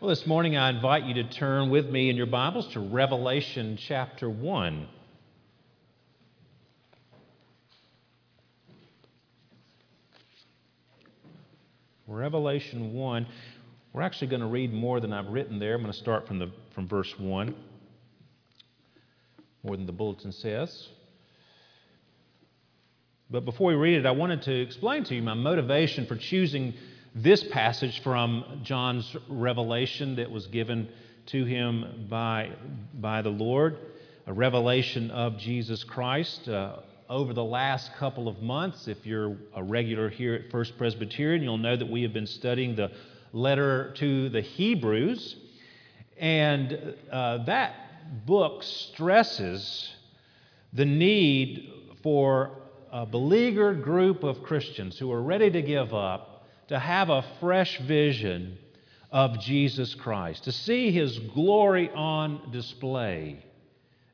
Well, this morning I invite you to turn with me in your Bibles to Revelation chapter 1. Revelation 1. We're actually going to read more than I've written there. I'm going to start from, the, from verse 1, more than the bulletin says. But before we read it, I wanted to explain to you my motivation for choosing this passage from John's revelation that was given to him by, by the Lord, a revelation of Jesus Christ. Uh, over the last couple of months, if you're a regular here at First Presbyterian, you'll know that we have been studying the letter to the Hebrews. And uh, that book stresses the need for a beleaguered group of Christians who are ready to give up to have a fresh vision of Jesus Christ, to see his glory on display,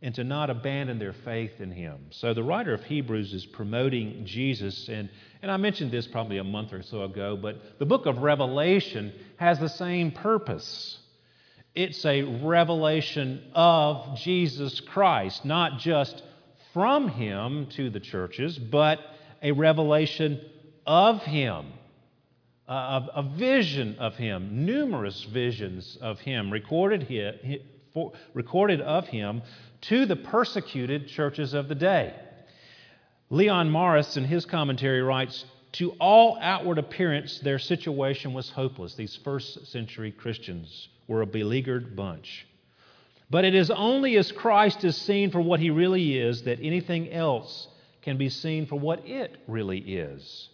and to not abandon their faith in him. So the writer of Hebrews is promoting Jesus, and, and I mentioned this probably a month or so ago, but the book of Revelation has the same purpose. It's a revelation of Jesus Christ, not just from him to the churches, but a revelation of him a, a vision of him, numerous visions of him recorded, for, recorded of him to the persecuted churches of the day. Leon Morris, in his commentary, writes To all outward appearance, their situation was hopeless. These first century Christians were a beleaguered bunch. But it is only as Christ is seen for what he really is that anything else can be seen for what it really is.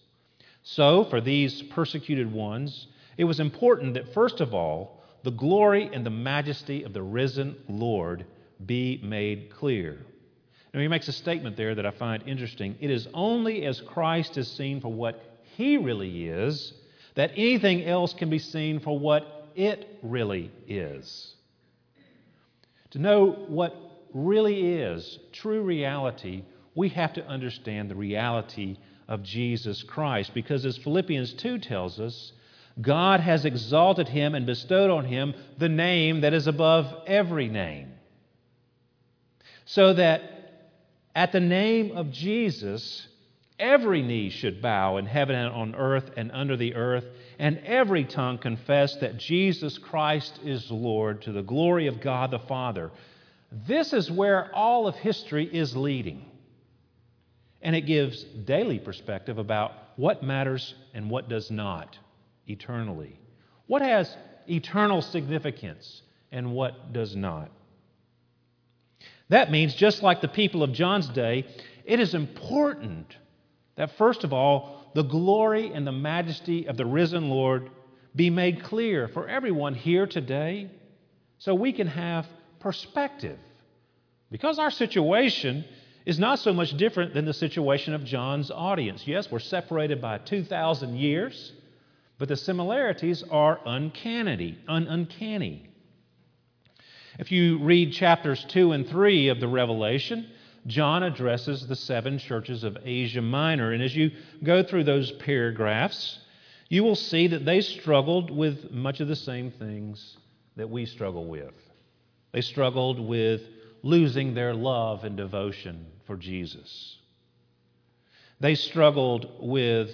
So, for these persecuted ones, it was important that, first of all, the glory and the majesty of the risen Lord be made clear. Now, he makes a statement there that I find interesting. It is only as Christ is seen for what he really is that anything else can be seen for what it really is. To know what really is true reality, we have to understand the reality of Jesus Christ. Because as Philippians 2 tells us, God has exalted him and bestowed on him the name that is above every name. So that at the name of Jesus, every knee should bow in heaven and on earth and under the earth, and every tongue confess that Jesus Christ is Lord to the glory of God the Father. This is where all of history is leading and it gives daily perspective about what matters and what does not eternally. What has eternal significance and what does not. That means, just like the people of John's day, it is important that, first of all, the glory and the majesty of the risen Lord be made clear for everyone here today so we can have perspective. Because our situation is not so much different than the situation of John's audience. Yes, we're separated by 2,000 years, but the similarities are uncanny. Un- uncanny. If you read chapters 2 and 3 of the Revelation, John addresses the seven churches of Asia Minor. And as you go through those paragraphs, you will see that they struggled with much of the same things that we struggle with. They struggled with losing their love and devotion for Jesus. They struggled with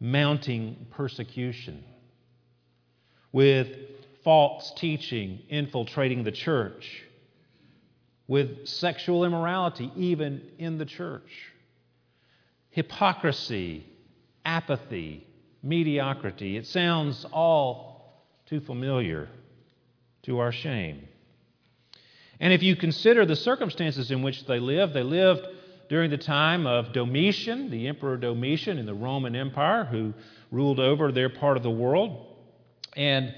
mounting persecution, with false teaching infiltrating the church, with sexual immorality even in the church, hypocrisy, apathy, mediocrity. It sounds all too familiar to our shame. And if you consider the circumstances in which they lived, they lived during the time of Domitian, the Emperor Domitian in the Roman Empire, who ruled over their part of the world. And,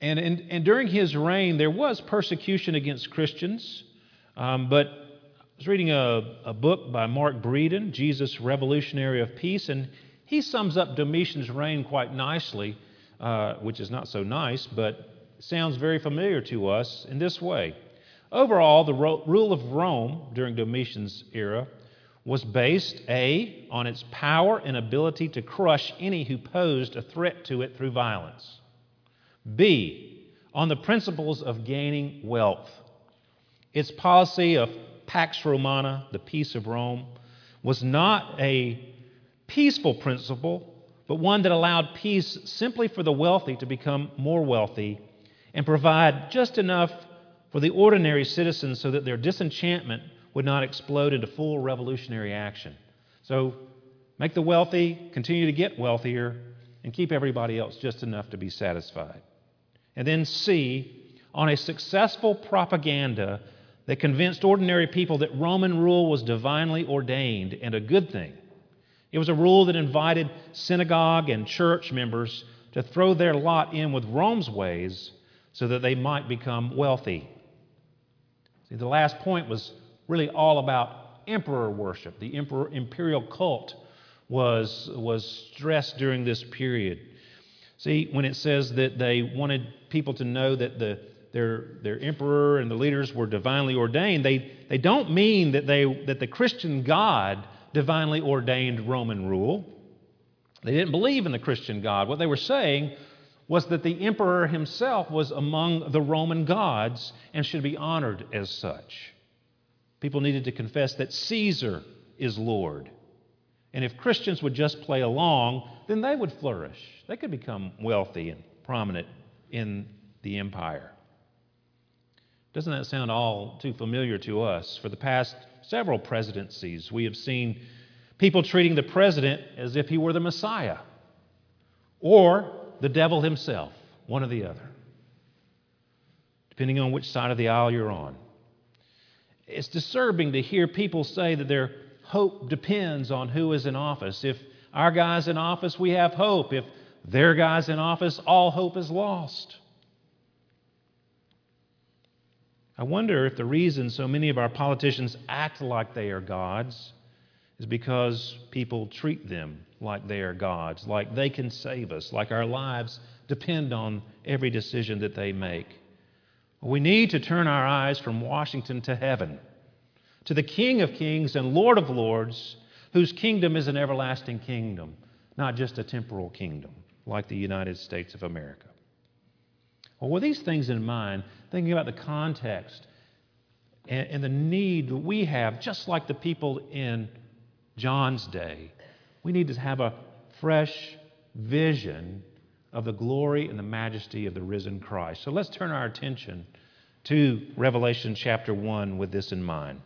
and, and, and during his reign, there was persecution against Christians. Um, but I was reading a, a book by Mark Bredin, Jesus Revolutionary of Peace, and he sums up Domitian's reign quite nicely, uh, which is not so nice, but sounds very familiar to us in this way. Overall, the rule of Rome during Domitian's era was based A, on its power and ability to crush any who posed a threat to it through violence. B, on the principles of gaining wealth. Its policy of Pax Romana, the peace of Rome, was not a peaceful principle, but one that allowed peace simply for the wealthy to become more wealthy and provide just enough for the ordinary citizens so that their disenchantment would not explode into full revolutionary action. So make the wealthy continue to get wealthier and keep everybody else just enough to be satisfied. And then C, on a successful propaganda that convinced ordinary people that Roman rule was divinely ordained and a good thing. It was a rule that invited synagogue and church members to throw their lot in with Rome's ways so that they might become wealthy. See, the last point was really all about emperor worship. The emperor, imperial cult was, was stressed during this period. See, when it says that they wanted people to know that the, their, their emperor and the leaders were divinely ordained, they, they don't mean that, they, that the Christian God divinely ordained Roman rule. They didn't believe in the Christian God. What they were saying was that the emperor himself was among the Roman gods and should be honored as such. People needed to confess that Caesar is Lord. And if Christians would just play along, then they would flourish. They could become wealthy and prominent in the empire. Doesn't that sound all too familiar to us? For the past several presidencies, we have seen people treating the president as if he were the Messiah or the devil himself, one or the other, depending on which side of the aisle you're on. It's disturbing to hear people say that their hope depends on who is in office. If our guy's in office, we have hope. If their guy's in office, all hope is lost. I wonder if the reason so many of our politicians act like they are gods is because people treat them like they are gods, like they can save us, like our lives depend on every decision that they make. We need to turn our eyes from Washington to heaven, to the King of Kings and Lord of Lords, whose kingdom is an everlasting kingdom, not just a temporal kingdom like the United States of America. Well, with these things in mind, thinking about the context and, and the need that we have, just like the people in John's day, we need to have a fresh vision of the glory and the majesty of the risen Christ. So let's turn our attention to Revelation chapter 1 with this in mind.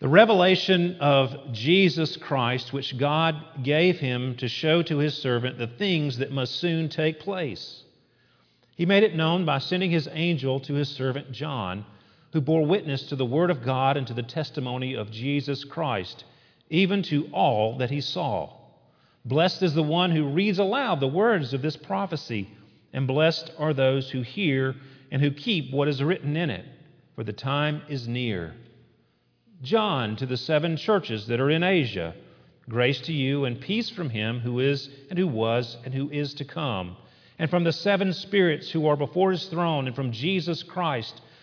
The revelation of Jesus Christ, which God gave him to show to his servant the things that must soon take place. He made it known by sending his angel to his servant John, who bore witness to the word of God and to the testimony of Jesus Christ, even to all that he saw. Blessed is the one who reads aloud the words of this prophecy, and blessed are those who hear and who keep what is written in it, for the time is near. John to the seven churches that are in Asia, grace to you and peace from him who is and who was and who is to come, and from the seven spirits who are before his throne, and from Jesus Christ,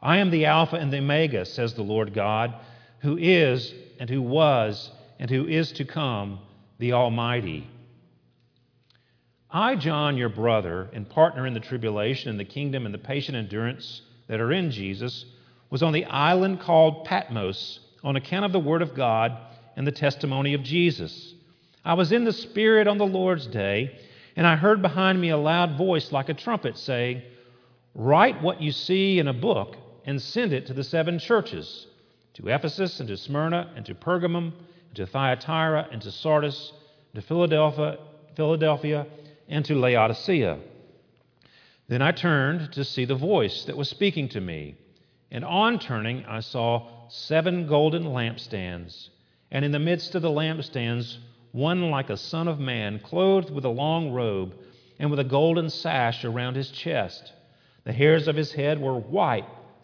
I am the Alpha and the Omega, says the Lord God, who is and who was and who is to come, the Almighty. I, John, your brother, and partner in the tribulation and the kingdom and the patient endurance that are in Jesus, was on the island called Patmos on account of the word of God and the testimony of Jesus. I was in the Spirit on the Lord's day, and I heard behind me a loud voice like a trumpet saying, Write what you see in a book and send it to the seven churches to Ephesus and to Smyrna and to Pergamum and to Thyatira, and to Sardis, and to Philadelphia, Philadelphia, and to Laodicea. Then I turned to see the voice that was speaking to me. And on turning, I saw seven golden lampstands, and in the midst of the lampstands, one like a son of man, clothed with a long robe, and with a golden sash around his chest. The hairs of his head were white,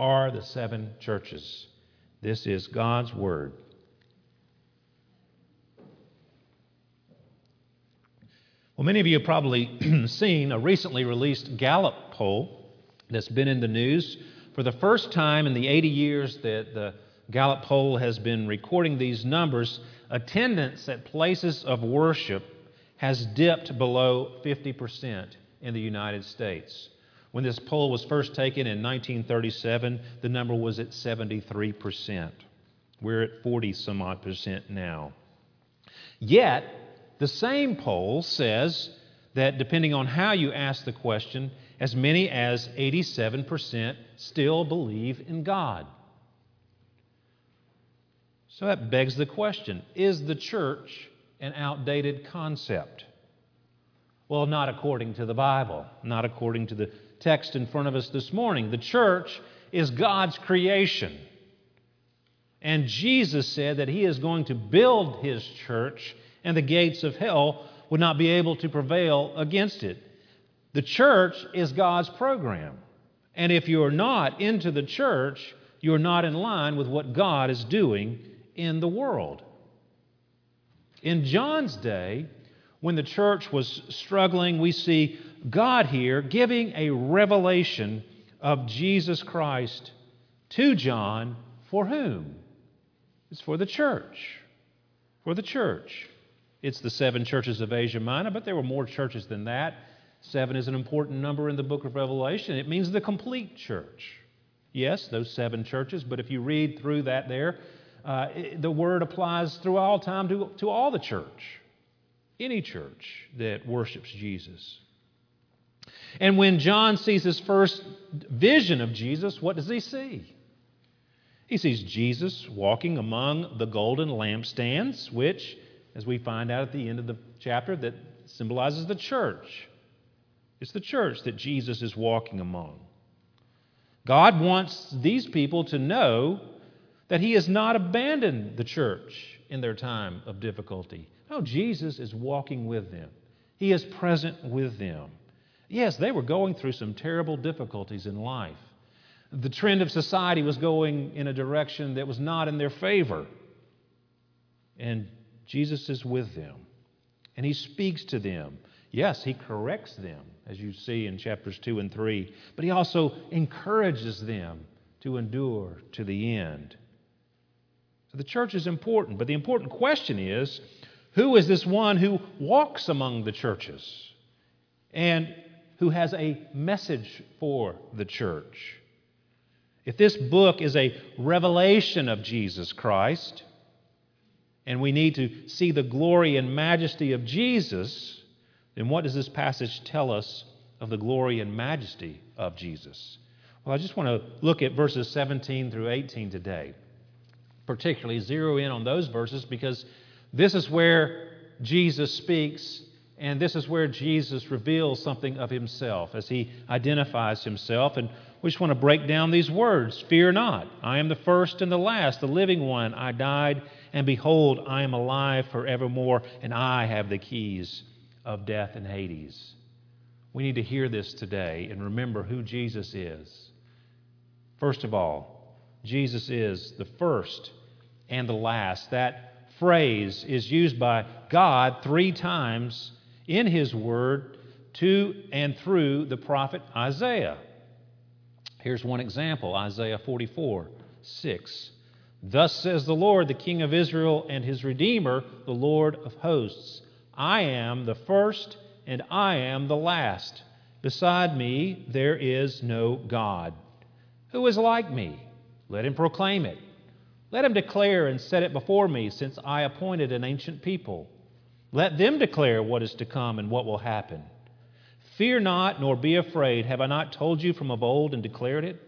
are the seven churches. This is God's Word. Well, many of you have probably seen a recently released Gallup poll that's been in the news. For the first time in the 80 years that the Gallup poll has been recording these numbers, attendance at places of worship has dipped below 50% in the United States. When this poll was first taken in 1937, the number was at 73%. We're at 40 some odd percent now. Yet, the same poll says that depending on how you ask the question, as many as 87% still believe in God. So that begs the question is the church an outdated concept? Well, not according to the Bible, not according to the text in front of us this morning. The church is God's creation. And Jesus said that He is going to build His church, and the gates of hell would not be able to prevail against it. The church is God's program. And if you're not into the church, you're not in line with what God is doing in the world. In John's day, when the church was struggling, we see God here giving a revelation of Jesus Christ to John for whom? It's for the church. For the church. It's the seven churches of Asia Minor, but there were more churches than that. Seven is an important number in the book of Revelation. It means the complete church. Yes, those seven churches, but if you read through that there, uh, the word applies through all time to, to all the church, any church that worships Jesus. And when John sees his first vision of Jesus, what does he see? He sees Jesus walking among the golden lampstands, which, as we find out at the end of the chapter, that symbolizes the church. It's the church that Jesus is walking among. God wants these people to know that He has not abandoned the church in their time of difficulty. No, Jesus is walking with them, He is present with them. Yes, they were going through some terrible difficulties in life. The trend of society was going in a direction that was not in their favor. And Jesus is with them. And he speaks to them. Yes, he corrects them, as you see in chapters 2 and 3, but he also encourages them to endure to the end. So the church is important, but the important question is who is this one who walks among the churches? And who has a message for the church. If this book is a revelation of Jesus Christ, and we need to see the glory and majesty of Jesus, then what does this passage tell us of the glory and majesty of Jesus? Well, I just want to look at verses 17 through 18 today, particularly zero in on those verses because this is where Jesus speaks and this is where Jesus reveals something of himself as he identifies himself. And we just want to break down these words Fear not, I am the first and the last, the living one. I died, and behold, I am alive forevermore, and I have the keys of death and Hades. We need to hear this today and remember who Jesus is. First of all, Jesus is the first and the last. That phrase is used by God three times in His Word to and through the prophet Isaiah. Here's one example Isaiah 44 6. Thus says the Lord, the King of Israel and his Redeemer, the Lord of hosts I am the first and I am the last. Beside me there is no God. Who is like me? Let him proclaim it. Let him declare and set it before me, since I appointed an ancient people. Let them declare what is to come and what will happen. Fear not, nor be afraid. Have I not told you from of old and declared it?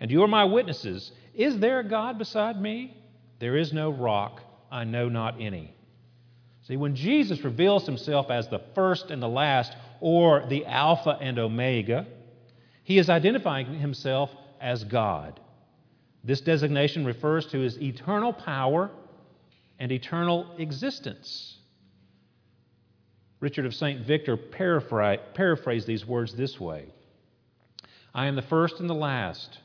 And you are my witnesses. Is there a God beside me? There is no rock, I know not any. See, when Jesus reveals himself as the first and the last, or the Alpha and Omega, he is identifying himself as God. This designation refers to his eternal power and eternal existence. Richard of St. Victor paraphrased these words this way I am the first and the last,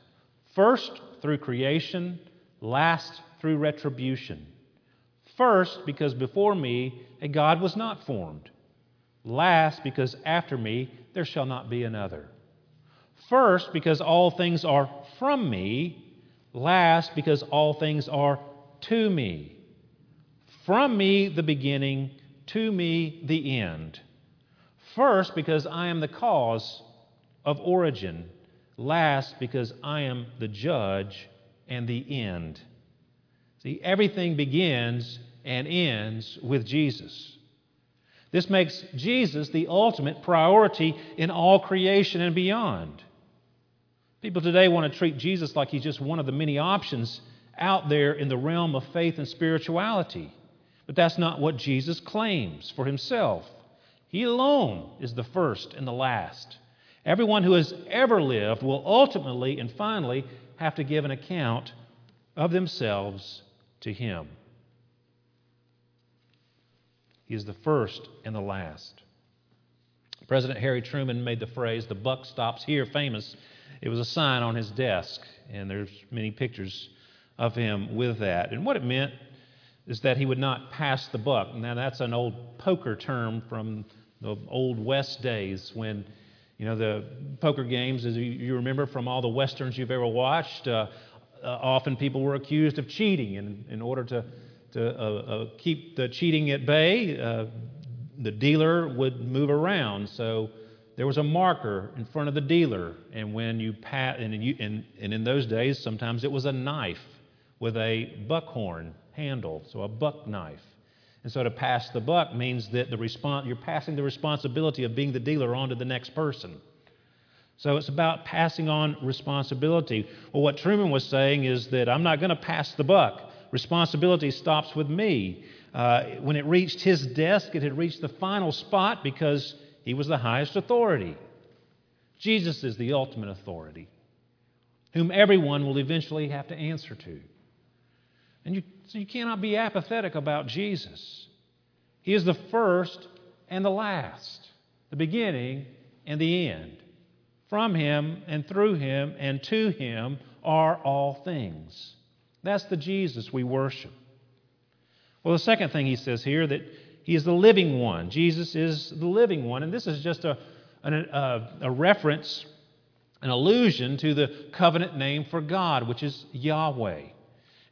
first through creation, last through retribution. First, because before me a God was not formed. Last, because after me there shall not be another. First, because all things are from me. Last, because all things are to me. From me the beginning, to me the end. First, because I am the cause of origin Last, because I am the judge and the end. See, everything begins and ends with Jesus. This makes Jesus the ultimate priority in all creation and beyond. People today want to treat Jesus like he's just one of the many options out there in the realm of faith and spirituality. But that's not what Jesus claims for himself. He alone is the first and the last. Everyone who has ever lived will ultimately and finally have to give an account of themselves to Him. He is the first and the last. President Harry Truman made the phrase, the buck stops here, famous. It was a sign on his desk, and there's many pictures of him with that. And what it meant is that he would not pass the buck. Now, that's an old poker term from the old West days when you know, the poker games, as you remember from all the westerns you've ever watched, uh, uh, often people were accused of cheating. And in order to, to uh, uh keep the cheating at bay, uh, the dealer would move around. So there was a marker in front of the dealer. And when you pat, and, you, and, and in those days, sometimes it was a knife with a buckhorn handle, so a buck knife. And so to pass the buck means that the respons- you're passing the responsibility of being the dealer on to the next person. So it's about passing on responsibility. Well, what Truman was saying is that I'm not going to pass the buck. Responsibility stops with me. Uh, when it reached his desk, it had reached the final spot because he was the highest authority. Jesus is the ultimate authority, whom everyone will eventually have to answer to. And you, so you cannot be apathetic about Jesus. He is the first and the last, the beginning and the end. From him and through him and to him are all things. That's the Jesus we worship. Well, the second thing he says here that he is the living one. Jesus is the living one. And this is just a, a, a reference, an allusion to the covenant name for God, which is Yahweh.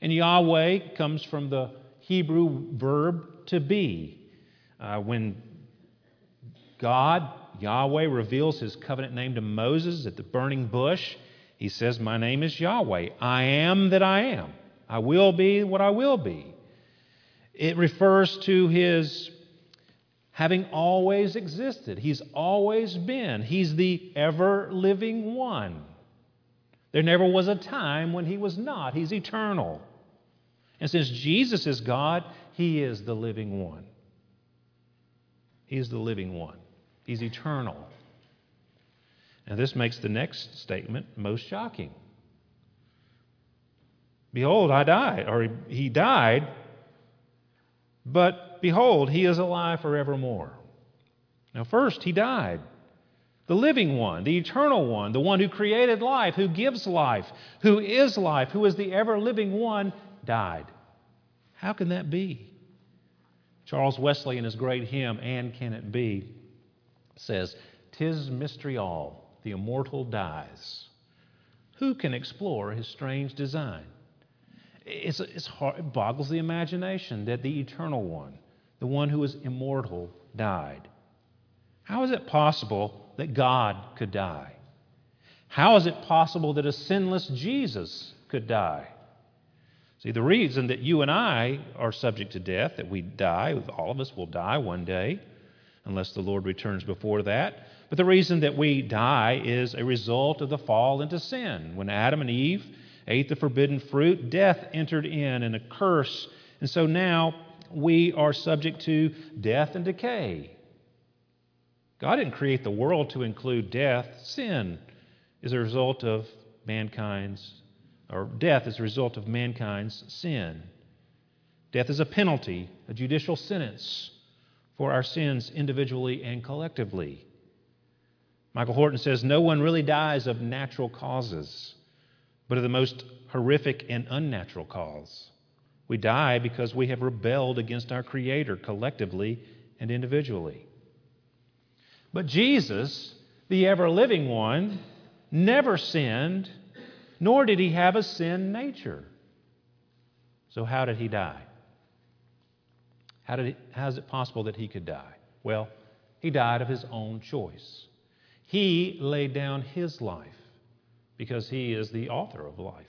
And Yahweh comes from the Hebrew verb to be. Uh, when God, Yahweh, reveals his covenant name to Moses at the burning bush, he says, My name is Yahweh. I am that I am. I will be what I will be. It refers to his having always existed. He's always been. He's the ever living one. There never was a time when he was not. He's eternal. And since Jesus is God, he is the living one. He is the living one. He's eternal. And this makes the next statement most shocking. Behold, I died, or he died, but behold, he is alive forevermore. Now, first, he died. The living one, the eternal one, the one who created life, who gives life, who is life, who is the ever living one, died. How can that be? Charles Wesley, in his great hymn, And Can It Be, says, Tis mystery all, the immortal dies. Who can explore his strange design? It's, it's hard, it boggles the imagination that the eternal one, the one who is immortal, died. How is it possible that God could die? How is it possible that a sinless Jesus could die? See, the reason that you and I are subject to death, that we die, all of us will die one day, unless the Lord returns before that. But the reason that we die is a result of the fall into sin. When Adam and Eve ate the forbidden fruit, death entered in and a curse. And so now we are subject to death and decay. God didn't create the world to include death. Sin is a result of mankind's or death is a result of mankind's sin. Death is a penalty, a judicial sentence for our sins individually and collectively. Michael Horton says no one really dies of natural causes, but of the most horrific and unnatural cause. We die because we have rebelled against our Creator collectively and individually. But Jesus, the ever living one, never sinned nor did he have a sin nature. So, how did he die? How, did he, how is it possible that he could die? Well, he died of his own choice. He laid down his life because he is the author of life.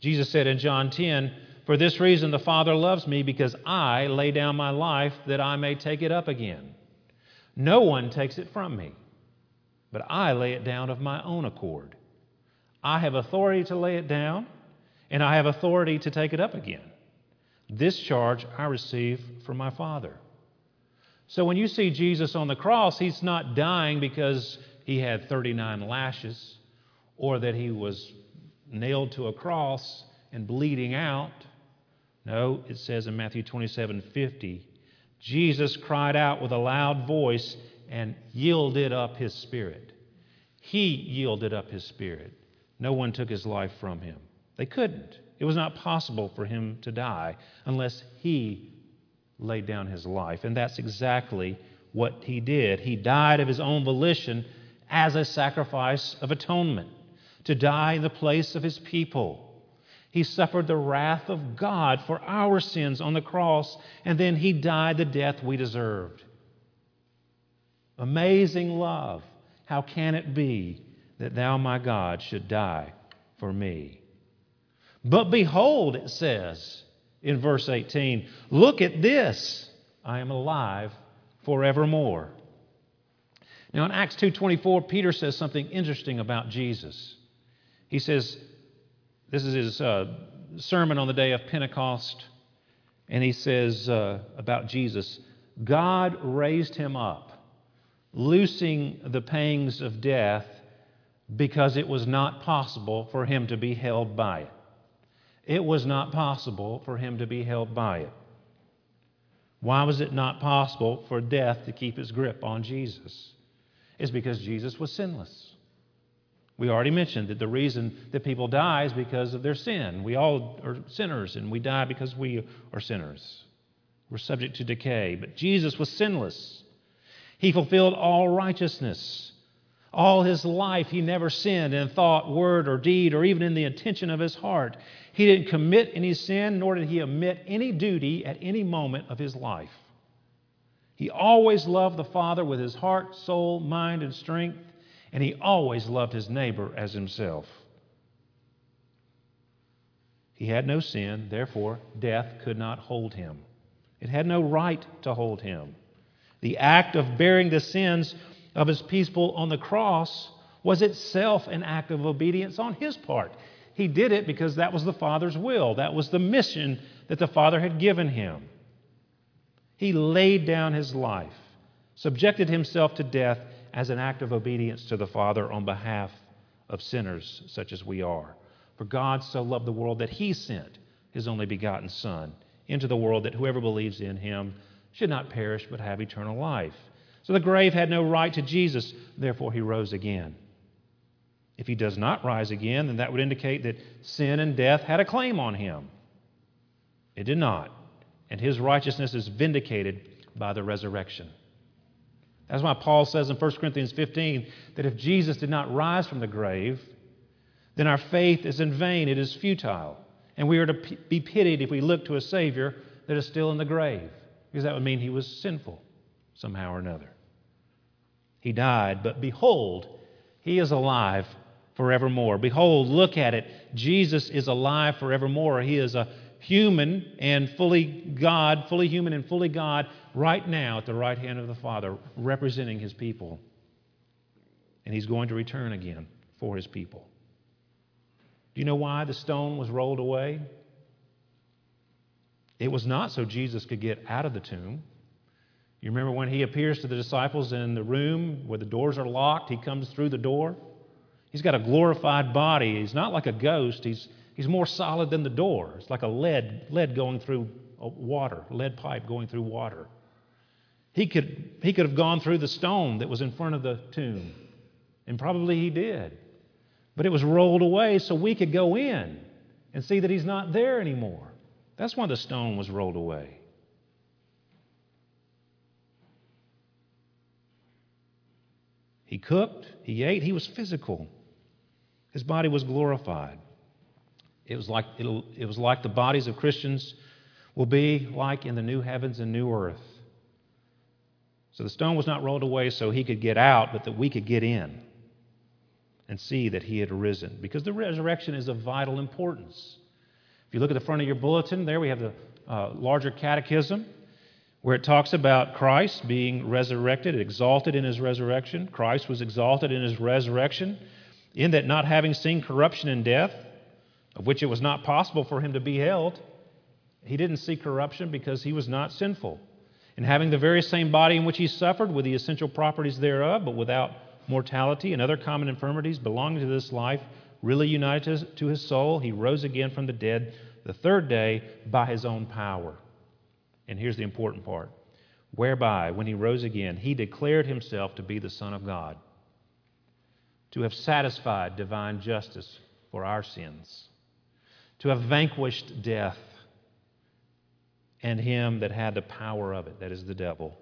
Jesus said in John 10, For this reason the Father loves me, because I lay down my life that I may take it up again. No one takes it from me, but I lay it down of my own accord. I have authority to lay it down, and I have authority to take it up again. This charge I receive from my Father. So when you see Jesus on the cross, he's not dying because he had 39 lashes or that he was nailed to a cross and bleeding out. No, it says in Matthew 27 50, Jesus cried out with a loud voice and yielded up his spirit. He yielded up his spirit. No one took his life from him. They couldn't. It was not possible for him to die unless he laid down his life. And that's exactly what he did. He died of his own volition as a sacrifice of atonement, to die in the place of his people. He suffered the wrath of God for our sins on the cross, and then he died the death we deserved. Amazing love. How can it be that thou, my God, should die for me. But behold, it says in verse 18, look at this, I am alive forevermore. Now in Acts 2:24, Peter says something interesting about Jesus. He says, this is his uh, sermon on the day of Pentecost, and he says uh, about Jesus, God raised him up, loosing the pangs of death because it was not possible for him to be held by it. It was not possible for him to be held by it. Why was it not possible for death to keep its grip on Jesus? It's because Jesus was sinless. We already mentioned that the reason that people die is because of their sin. We all are sinners, and we die because we are sinners. We're subject to decay. But Jesus was sinless. He fulfilled all righteousness. All his life, he never sinned in thought, word, or deed, or even in the intention of his heart. He didn't commit any sin, nor did he omit any duty at any moment of his life. He always loved the Father with his heart, soul, mind, and strength, and he always loved his neighbor as himself. He had no sin, therefore, death could not hold him. It had no right to hold him. The act of bearing the sins of his people on the cross was itself an act of obedience on his part. He did it because that was the Father's will, that was the mission that the Father had given him. He laid down his life, subjected himself to death as an act of obedience to the Father on behalf of sinners such as we are. For God so loved the world that he sent his only begotten Son into the world that whoever believes in him should not perish but have eternal life. So the grave had no right to Jesus, therefore he rose again. If he does not rise again, then that would indicate that sin and death had a claim on him. It did not. And his righteousness is vindicated by the resurrection. That's why Paul says in 1 Corinthians 15 that if Jesus did not rise from the grave, then our faith is in vain, it is futile. And we are to be pitied if we look to a Savior that is still in the grave, because that would mean he was sinful somehow or another. He died, but behold, he is alive forevermore. Behold, look at it. Jesus is alive forevermore. He is a human and fully God, fully human and fully God, right now at the right hand of the Father, representing his people. And he's going to return again for his people. Do you know why the stone was rolled away? It was not so Jesus could get out of the tomb. You remember when he appears to the disciples in the room where the doors are locked, he comes through the door. He's got a glorified body. He's not like a ghost. He's, he's more solid than the door. It's like a lead, lead going through water, lead pipe going through water. He could, he could have gone through the stone that was in front of the tomb, and probably he did. But it was rolled away so we could go in and see that he's not there anymore. That's why the stone was rolled away. He cooked, he ate, he was physical. His body was glorified. It was like, it was like the bodies of Christians will be like in the new heavens and new earth. So the stone was not rolled away so he could get out, but that we could get in and see that he had risen. Because the resurrection is of vital importance. If you look at the front of your bulletin, there we have the uh, larger catechism where it talks about Christ being resurrected, exalted in his resurrection. Christ was exalted in his resurrection, in that not having seen corruption and death, of which it was not possible for him to be held, he didn't see corruption because he was not sinful. And having the very same body in which he suffered, with the essential properties thereof, but without mortality and other common infirmities belonging to this life, really united to his soul, he rose again from the dead the third day by his own power. And here's the important part whereby, when he rose again, he declared himself to be the Son of God, to have satisfied divine justice for our sins, to have vanquished death and him that had the power of it, that is the devil,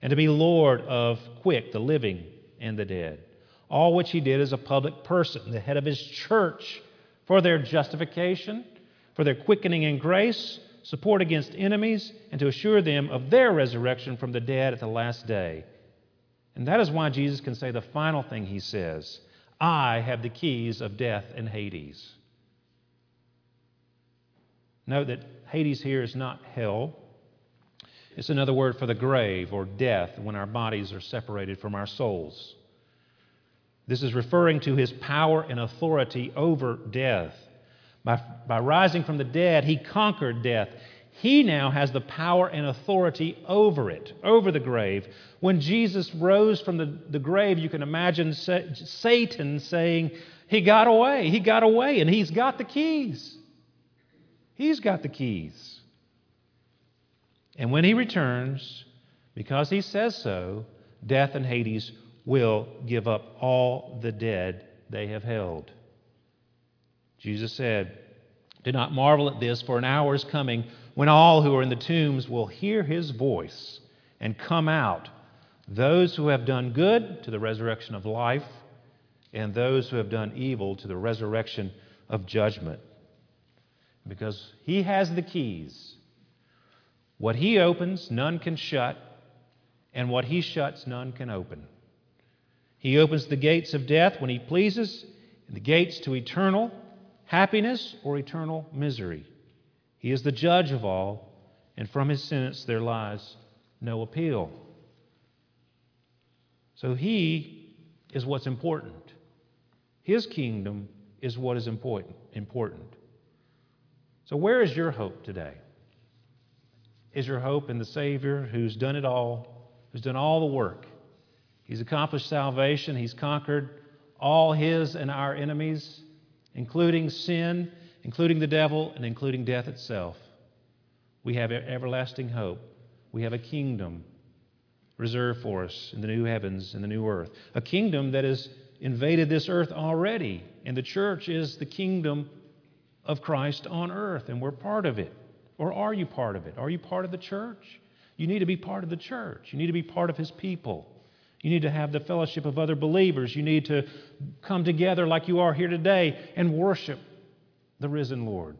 and to be Lord of quick, the living, and the dead. All which he did as a public person, the head of his church, for their justification, for their quickening in grace, support against enemies, and to assure them of their resurrection from the dead at the last day. And that is why Jesus can say the final thing he says I have the keys of death and Hades. Note that Hades here is not hell. It's another word for the grave or death when our bodies are separated from our souls. This is referring to his power and authority over death. By, by rising from the dead, he conquered death. He now has the power and authority over it, over the grave. When Jesus rose from the, the grave, you can imagine Satan saying, He got away, he got away, and he's got the keys. He's got the keys. And when he returns, because he says so, death and Hades will give up all the dead they have held. Jesus said, Do not marvel at this, for an hour is coming when all who are in the tombs will hear his voice and come out, those who have done good to the resurrection of life, and those who have done evil to the resurrection of judgment. Because he has the keys. What he opens, none can shut, and what he shuts, none can open. He opens the gates of death when he pleases, and the gates to eternal happiness or eternal misery. He is the judge of all, and from his sentence there lies no appeal. So he is what's important. His kingdom is what is important. important. So where is your hope today? Is your hope in the Savior who's done it all, who's done all the work? He's accomplished salvation, he's conquered all his and our enemies including sin, including the devil, and including death itself. We have everlasting hope. We have a kingdom reserved for us in the new heavens and the new earth. A kingdom that has invaded this earth already, and the church is the kingdom of Christ on earth, and we're part of it. Or are you part of it? Are you part of the church? You need to be part of the church. You need to be part of his people. You need to have the fellowship of other believers. You need to come together like you are here today and worship the risen Lord.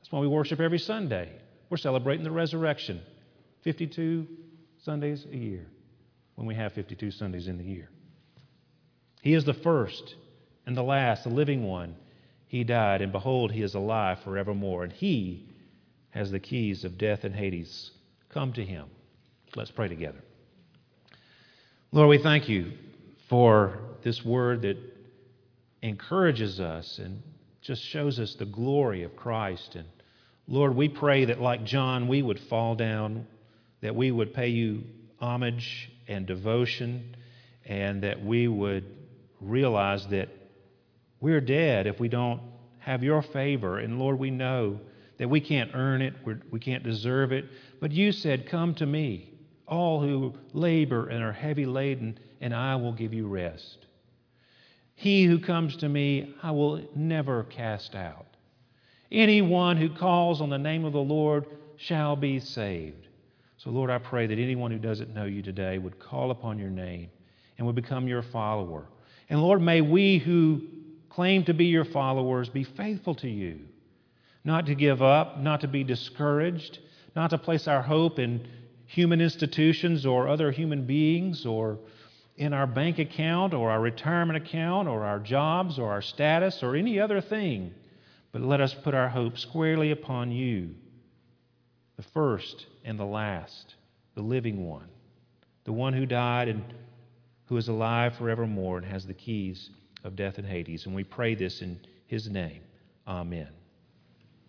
That's why we worship every Sunday. We're celebrating the resurrection 52 Sundays a year when we have 52 Sundays in the year. He is the first and the last, the living one. He died, and behold, he is alive forevermore. And he has the keys of death and Hades. Come to him. Let's pray together. Lord, we thank you for this word that encourages us and just shows us the glory of Christ. And Lord, we pray that, like John, we would fall down, that we would pay you homage and devotion, and that we would realize that we're dead if we don't have your favor. And Lord, we know that we can't earn it, We're, we can not deserve it. But you said, Come to me, all who labor and are heavy laden, and I will give you rest. He who comes to me, I will never cast out. Anyone who calls on the name of the Lord shall be saved. So, Lord, I pray that anyone who doesn't know you today would call upon your name and would become your follower. And, Lord, may we who claim to be your followers be faithful to you, not to give up, not to be discouraged, not to place our hope in human institutions or other human beings or in our bank account or our retirement account or our jobs or our status or any other thing, but let us put our hope squarely upon you, the first and the last, the living one, the one who died and who is alive forevermore and has the keys of death and Hades. And we pray this in his name. Amen.